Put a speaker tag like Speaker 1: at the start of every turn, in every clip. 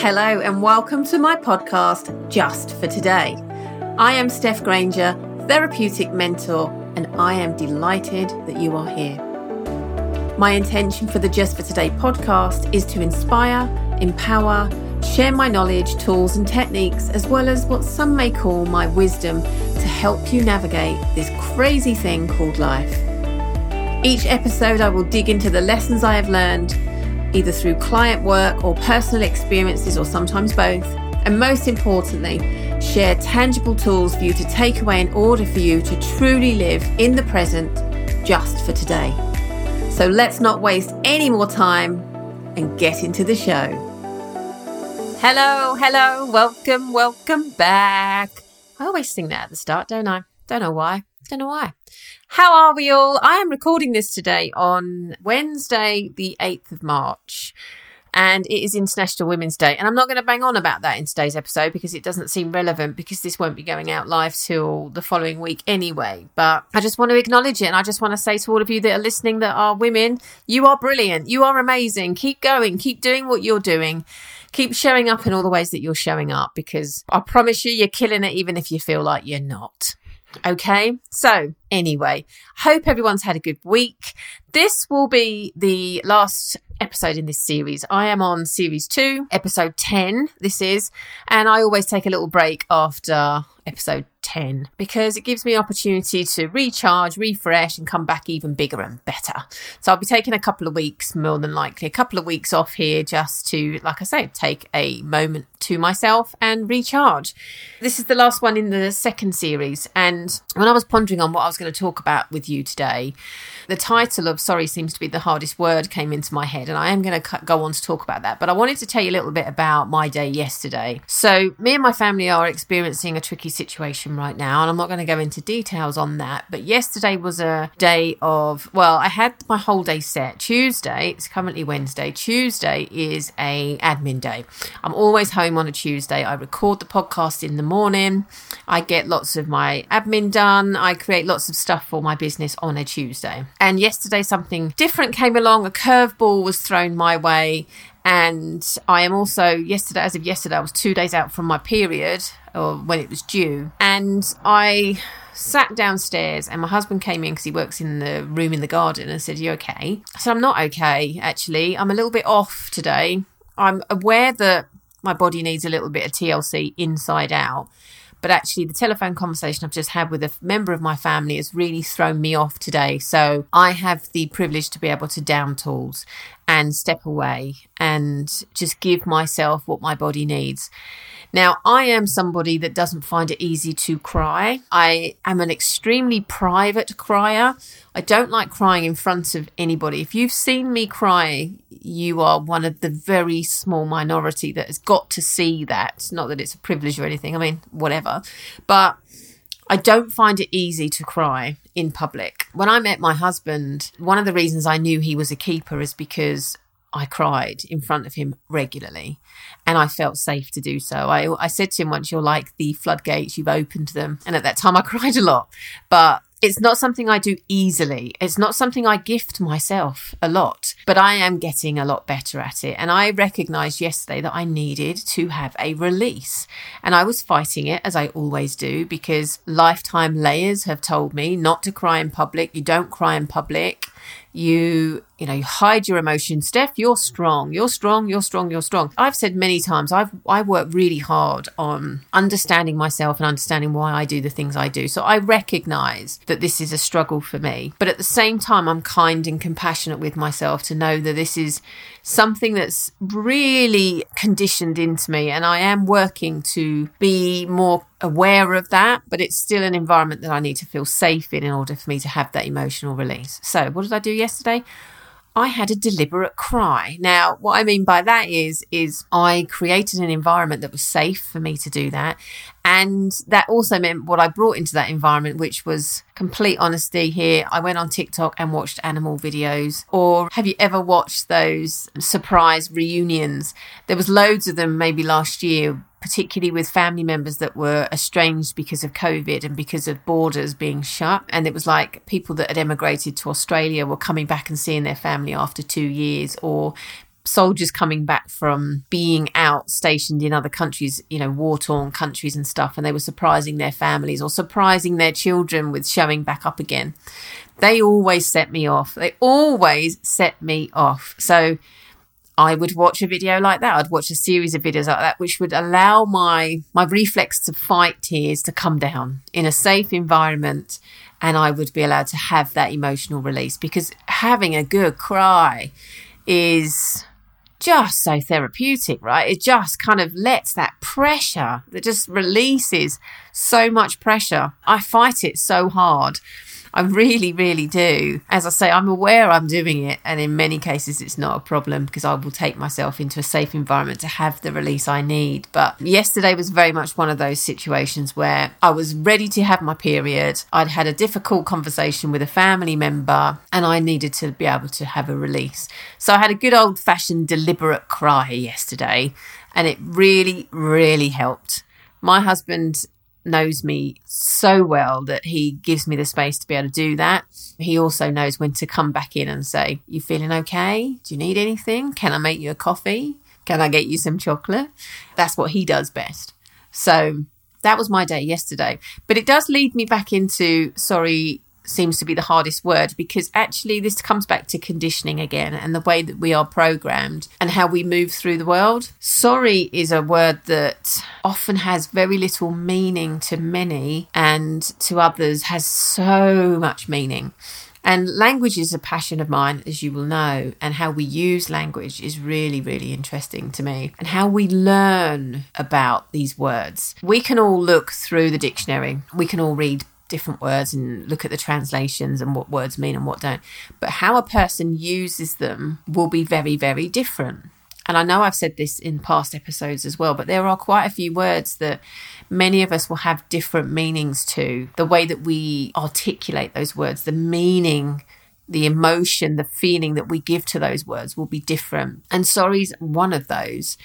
Speaker 1: Hello, and welcome to my podcast, Just for Today. I am Steph Granger, therapeutic mentor, and I am delighted that you are here. My intention for the Just for Today podcast is to inspire, empower, share my knowledge, tools, and techniques, as well as what some may call my wisdom to help you navigate this crazy thing called life. Each episode, I will dig into the lessons I have learned either through client work or personal experiences, or sometimes both. And most importantly, share tangible tools for you to take away in order for you to truly live in the present just for today. So let's not waste any more time and get into the show. Hello, hello, welcome, welcome back. I always sing that at the start, don't I? Don't know why. Don't know why. How are we all? I am recording this today on Wednesday, the 8th of March, and it is International Women's Day. And I'm not going to bang on about that in today's episode because it doesn't seem relevant because this won't be going out live till the following week anyway. But I just want to acknowledge it and I just want to say to all of you that are listening that are women, you are brilliant. You are amazing. Keep going. Keep doing what you're doing keep showing up in all the ways that you're showing up because I promise you, you're killing it even if you feel like you're not. Okay. So anyway, hope everyone's had a good week. This will be the last episode in this series. I am on series two, episode 10. This is, and I always take a little break after episode 10 because it gives me opportunity to recharge, refresh, and come back even bigger and better. So I'll be taking a couple of weeks, more than likely, a couple of weeks off here just to, like I say, take a moment to myself and recharge. This is the last one in the second series. And when I was pondering on what I was going to talk about with you today, the title of Sorry Seems to be the Hardest Word came into my head, and I am going to go on to talk about that. But I wanted to tell you a little bit about my day yesterday. So, me and my family are experiencing a tricky situation right now, and I'm not going to go into details on that. But yesterday was a day of, well, I had my whole day set. Tuesday, it's currently Wednesday. Tuesday is a admin day. I'm always home on a Tuesday. I record the podcast in the morning. I get lots of my admin done. I create lots of stuff for my business on a Tuesday. And yesterday, something different came along. A curveball was thrown my way. And I am also, yesterday, as of yesterday, I was two days out from my period or when it was due. And I sat downstairs and my husband came in because he works in the room in the garden and said, You okay? I said, I'm not okay, actually. I'm a little bit off today. I'm aware that my body needs a little bit of TLC inside out. But actually, the telephone conversation I've just had with a member of my family has really thrown me off today. So I have the privilege to be able to down tools and step away and just give myself what my body needs. Now, I am somebody that doesn't find it easy to cry. I am an extremely private crier. I don't like crying in front of anybody. If you've seen me cry, you are one of the very small minority that has got to see that. Not that it's a privilege or anything. I mean, whatever. But I don't find it easy to cry in public. When I met my husband, one of the reasons I knew he was a keeper is because I cried in front of him regularly and I felt safe to do so. I, I said to him once, You're like the floodgates, you've opened them. And at that time, I cried a lot. But it's not something I do easily. It's not something I gift myself a lot, but I am getting a lot better at it. And I recognized yesterday that I needed to have a release. And I was fighting it as I always do because lifetime layers have told me not to cry in public. You don't cry in public you you know you hide your emotions. Steph you're strong. You're strong. You're strong. You're strong. I've said many times i've i work really hard on understanding myself and understanding why i do the things i do. So i recognize that this is a struggle for me. But at the same time i'm kind and compassionate with myself to know that this is something that's really conditioned into me. And i am working to be more aware of that but it's still an environment that i need to feel safe in in order for me to have that emotional release. So what did i do yesterday? I had a deliberate cry. Now, what I mean by that is, is I created an environment that was safe for me to do that. And that also meant what I brought into that environment, which was complete honesty here. I went on TikTok and watched animal videos. Or have you ever watched those surprise reunions? There was loads of them maybe last year particularly with family members that were estranged because of COVID and because of borders being shut. And it was like people that had emigrated to Australia were coming back and seeing their family after two years, or soldiers coming back from being out stationed in other countries, you know, war torn countries and stuff, and they were surprising their families or surprising their children with showing back up again. They always set me off. They always set me off. So I would watch a video like that. I'd watch a series of videos like that, which would allow my my reflex to fight tears to come down in a safe environment, and I would be allowed to have that emotional release because having a good cry is just so therapeutic, right? It just kind of lets that pressure that just releases so much pressure. I fight it so hard I really, really do. As I say, I'm aware I'm doing it, and in many cases, it's not a problem because I will take myself into a safe environment to have the release I need. But yesterday was very much one of those situations where I was ready to have my period. I'd had a difficult conversation with a family member, and I needed to be able to have a release. So I had a good old fashioned deliberate cry yesterday, and it really, really helped. My husband knows me so well that he gives me the space to be able to do that. He also knows when to come back in and say, You feeling okay? Do you need anything? Can I make you a coffee? Can I get you some chocolate? That's what he does best. So that was my day yesterday. But it does lead me back into sorry, seems to be the hardest word because actually this comes back to conditioning again and the way that we are programmed and how we move through the world. Sorry is a word that often has very little meaning to many and to others has so much meaning. And language is a passion of mine, as you will know, and how we use language is really, really interesting to me. And how we learn about these words. We can all look through the dictionary, we can all read different words and look at the translations and what words mean and what don't. But how a person uses them will be very, very different. And I know I've said this in past episodes as well, but there are quite a few words that many of us will have different meanings to. The way that we articulate those words, the meaning the emotion, the feeling that we give to those words will be different. And sorry's one of those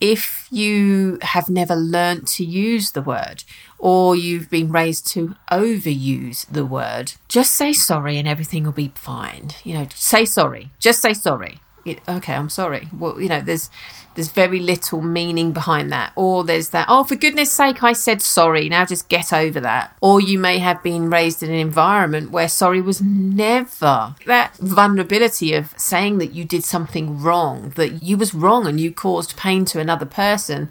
Speaker 1: if you have never learnt to use the word or you've been raised to overuse the word, just say sorry and everything will be fine. You know, say sorry. Just say sorry. Okay, I'm sorry. Well, you know, there's there's very little meaning behind that. Or there's that, oh, for goodness sake, I said sorry. Now just get over that. Or you may have been raised in an environment where sorry was never that vulnerability of saying that you did something wrong, that you was wrong and you caused pain to another person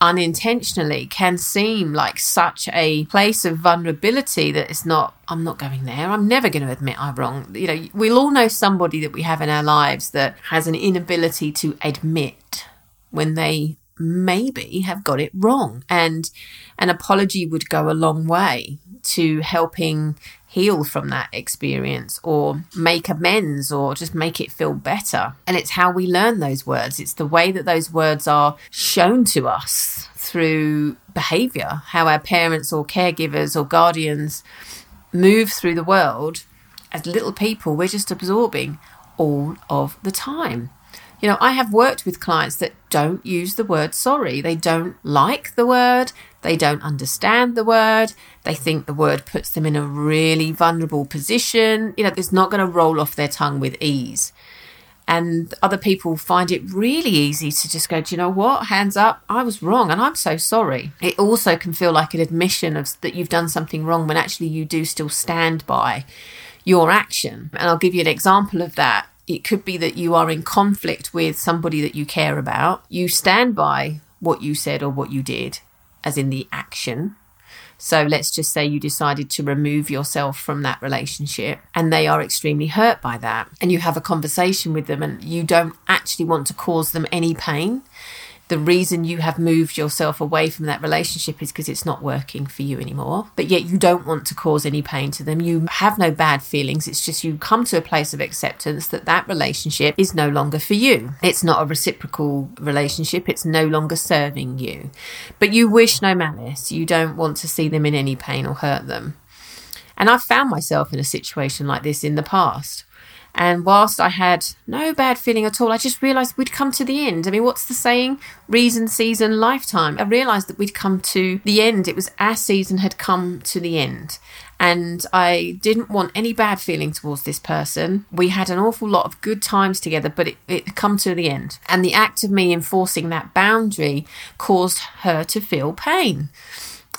Speaker 1: unintentionally can seem like such a place of vulnerability that it's not I'm not going there. I'm never going to admit I'm wrong. You know, we'll all know somebody that we have in our lives that has an inability to admit when they maybe have got it wrong. And an apology would go a long way to helping heal from that experience or make amends or just make it feel better. And it's how we learn those words, it's the way that those words are shown to us through behavior, how our parents or caregivers or guardians move through the world. As little people, we're just absorbing all of the time. You know, I have worked with clients that don't use the word sorry. They don't like the word. They don't understand the word. They think the word puts them in a really vulnerable position. You know, it's not going to roll off their tongue with ease. And other people find it really easy to just go, do you know what? Hands up, I was wrong and I'm so sorry. It also can feel like an admission of that you've done something wrong when actually you do still stand by your action. And I'll give you an example of that. It could be that you are in conflict with somebody that you care about. You stand by what you said or what you did, as in the action. So let's just say you decided to remove yourself from that relationship and they are extremely hurt by that. And you have a conversation with them and you don't actually want to cause them any pain the reason you have moved yourself away from that relationship is because it's not working for you anymore. But yet you don't want to cause any pain to them. You have no bad feelings. It's just you come to a place of acceptance that that relationship is no longer for you. It's not a reciprocal relationship. It's no longer serving you. But you wish no malice. You don't want to see them in any pain or hurt them. And I've found myself in a situation like this in the past and whilst I had no bad feeling at all, I just realised we'd come to the end. I mean, what's the saying? Reason, season, lifetime. I realised that we'd come to the end. It was our season had come to the end. and I didn't want any bad feeling towards this person. We had an awful lot of good times together, but it, it come to the end. And the act of me enforcing that boundary caused her to feel pain.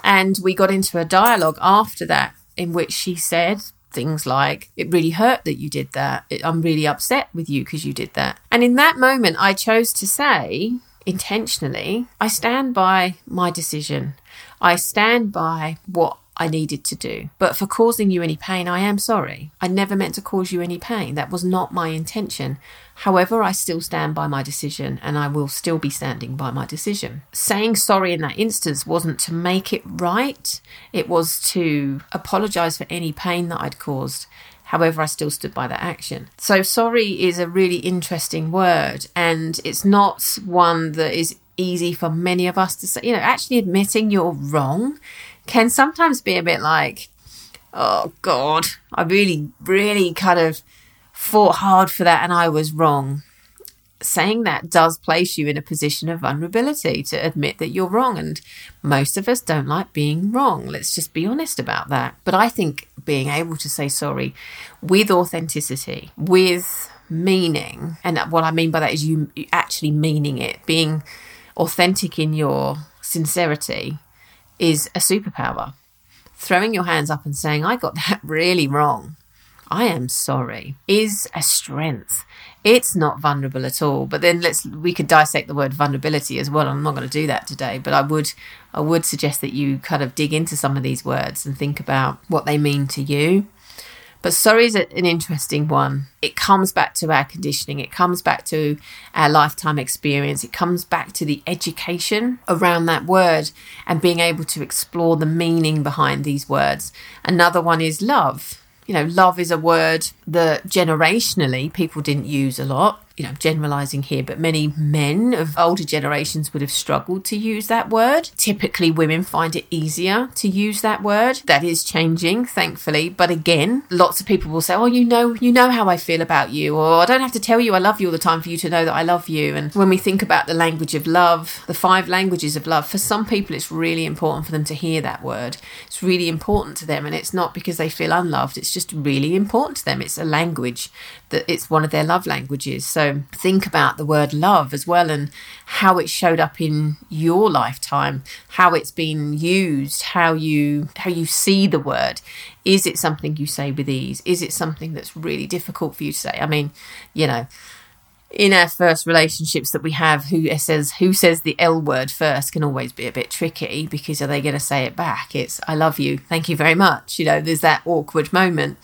Speaker 1: And we got into a dialogue after that in which she said things like, It really hurt that you did that. I'm really upset with you because you did that. And in that moment, I chose to say, intentionally, I stand by my decision. I stand by what I needed to do. But for causing you any pain, I am sorry. I never meant to cause you any pain. That was not my intention. However, I still stand by my decision and I will still be standing by my decision. Saying sorry in that instance wasn't to make it right, it was to apologize for any pain that I'd caused. However, I still stood by that action. So, sorry is a really interesting word, and it's not one that is easy for many of us to say. You know, actually admitting you're wrong can sometimes be a bit like, oh God, I really, really kind of fought hard for that and I was wrong. Saying that does place you in a position of vulnerability to admit that you're wrong. And most of us don't like being wrong. Let's just be honest about that. But I think being able to say sorry with authenticity, with meaning, and what I mean by that is you actually meaning it, being authentic in your sincerity is a superpower. Throwing your hands up and saying, I got that really wrong. I am sorry is a strength. It's not vulnerable at all. But then let's we could dissect the word vulnerability as well. I'm not going to do that today, but I would I would suggest that you kind of dig into some of these words and think about what they mean to you but sorry is an interesting one. It comes back to our conditioning, it comes back to our lifetime experience, it comes back to the education around that word and being able to explore the meaning behind these words. Another one is love. You know, love is a word that generationally people didn't use a lot you know, generalizing here, but many men of older generations would have struggled to use that word. Typically, women find it easier to use that word. That is changing, thankfully. But again, lots of people will say, "Oh, you know, you know how I feel about you," or "I don't have to tell you I love you all the time for you to know that I love you." And when we think about the language of love, the five languages of love, for some people, it's really important for them to hear that word. It's really important to them, and it's not because they feel unloved. It's just really important to them. It's a language that it's one of their love languages. So think about the word love as well and how it showed up in your lifetime, how it's been used, how you how you see the word. Is it something you say with ease? Is it something that's really difficult for you to say? I mean, you know, in our first relationships that we have, who says who says the L word first can always be a bit tricky because are they going to say it back? It's I love you, thank you very much. You know, there's that awkward moment.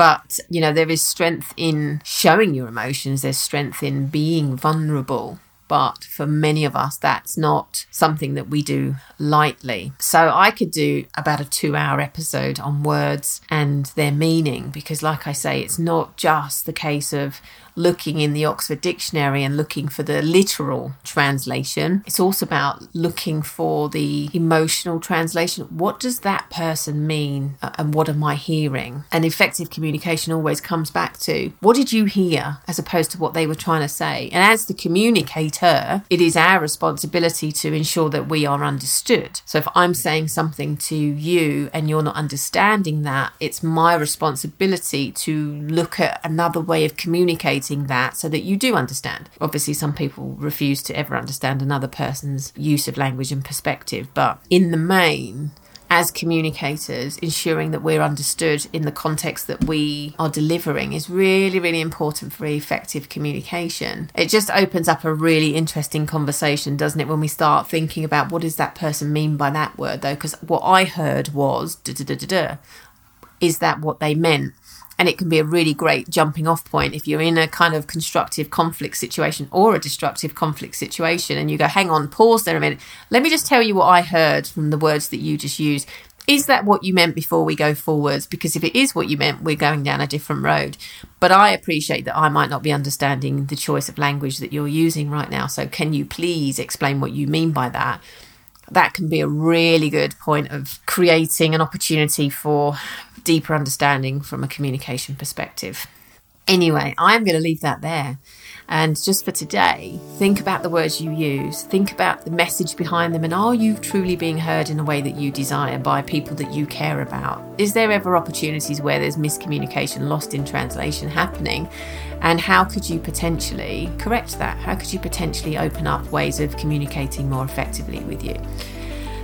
Speaker 1: But, you know, there is strength in showing your emotions, there's strength in being vulnerable. But for many of us, that's not something that we do lightly. So I could do about a two hour episode on words and their meaning because, like I say, it's not just the case of looking in the Oxford Dictionary and looking for the literal translation. It's also about looking for the emotional translation. What does that person mean uh, and what am I hearing? And effective communication always comes back to what did you hear as opposed to what they were trying to say. And as the communicator, it is our responsibility to ensure that we are understood. So if I'm saying something to you and you're not understanding that, it's my responsibility to look at another way of communicating that so that you do understand. Obviously, some people refuse to ever understand another person's use of language and perspective, but in the main, as communicators, ensuring that we're understood in the context that we are delivering is really, really important for effective communication. It just opens up a really interesting conversation, doesn't it, when we start thinking about what does that person mean by that word, though? Because what I heard was, da da da da da. Is that what they meant? And it can be a really great jumping off point if you're in a kind of constructive conflict situation or a destructive conflict situation and you go hang on pause there a minute. Let me just tell you what i heard from the words that you just used. Is that what you meant before we go forwards? Because if it is what you meant we're going down a different road. But i appreciate that i might not be understanding the choice of language that you're using right now. So can you please explain what you mean by that? That can be a really good point of creating an opportunity for deeper understanding from a communication perspective. Anyway, I'm going to leave that there. And just for today, think about the words you use, think about the message behind them, and are you truly being heard in a way that you desire by people that you care about? Is there ever opportunities where there's miscommunication, lost in translation happening? And how could you potentially correct that? How could you potentially open up ways of communicating more effectively with you?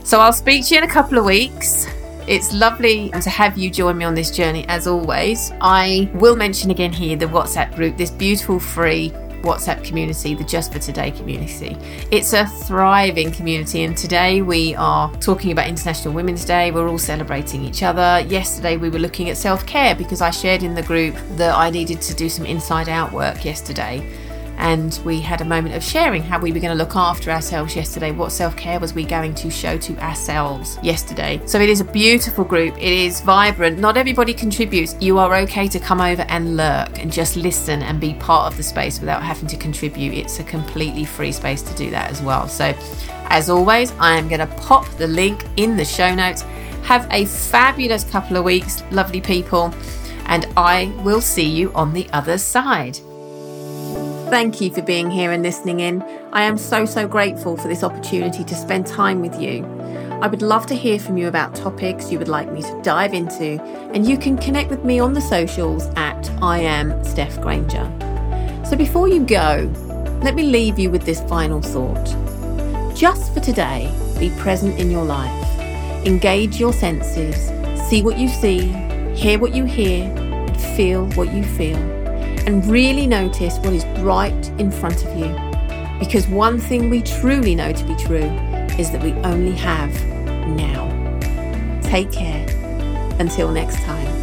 Speaker 1: So I'll speak to you in a couple of weeks. It's lovely to have you join me on this journey as always. I will mention again here the WhatsApp group, this beautiful free WhatsApp community, the Just for Today community. It's a thriving community, and today we are talking about International Women's Day. We're all celebrating each other. Yesterday we were looking at self care because I shared in the group that I needed to do some inside out work yesterday and we had a moment of sharing how we were going to look after ourselves yesterday. What self care was we going to show to ourselves yesterday? So it is a beautiful group. It is vibrant. Not everybody contributes. You are okay to come over and lurk and just listen and be part of the space without having to contribute. It's a completely free space to do that as well. So, as always, I am going to pop the link in the show notes. Have a fabulous couple of weeks, lovely people, and I will see you on the other side. Thank you for being here and listening in. I am so, so grateful for this opportunity to spend time with you. I would love to hear from you about topics you would like me to dive into, and you can connect with me on the socials at I am Steph Granger. So before you go, let me leave you with this final thought. Just for today, be present in your life. Engage your senses, see what you see, hear what you hear, feel what you feel and really notice what is right in front of you. Because one thing we truly know to be true is that we only have now. Take care. Until next time.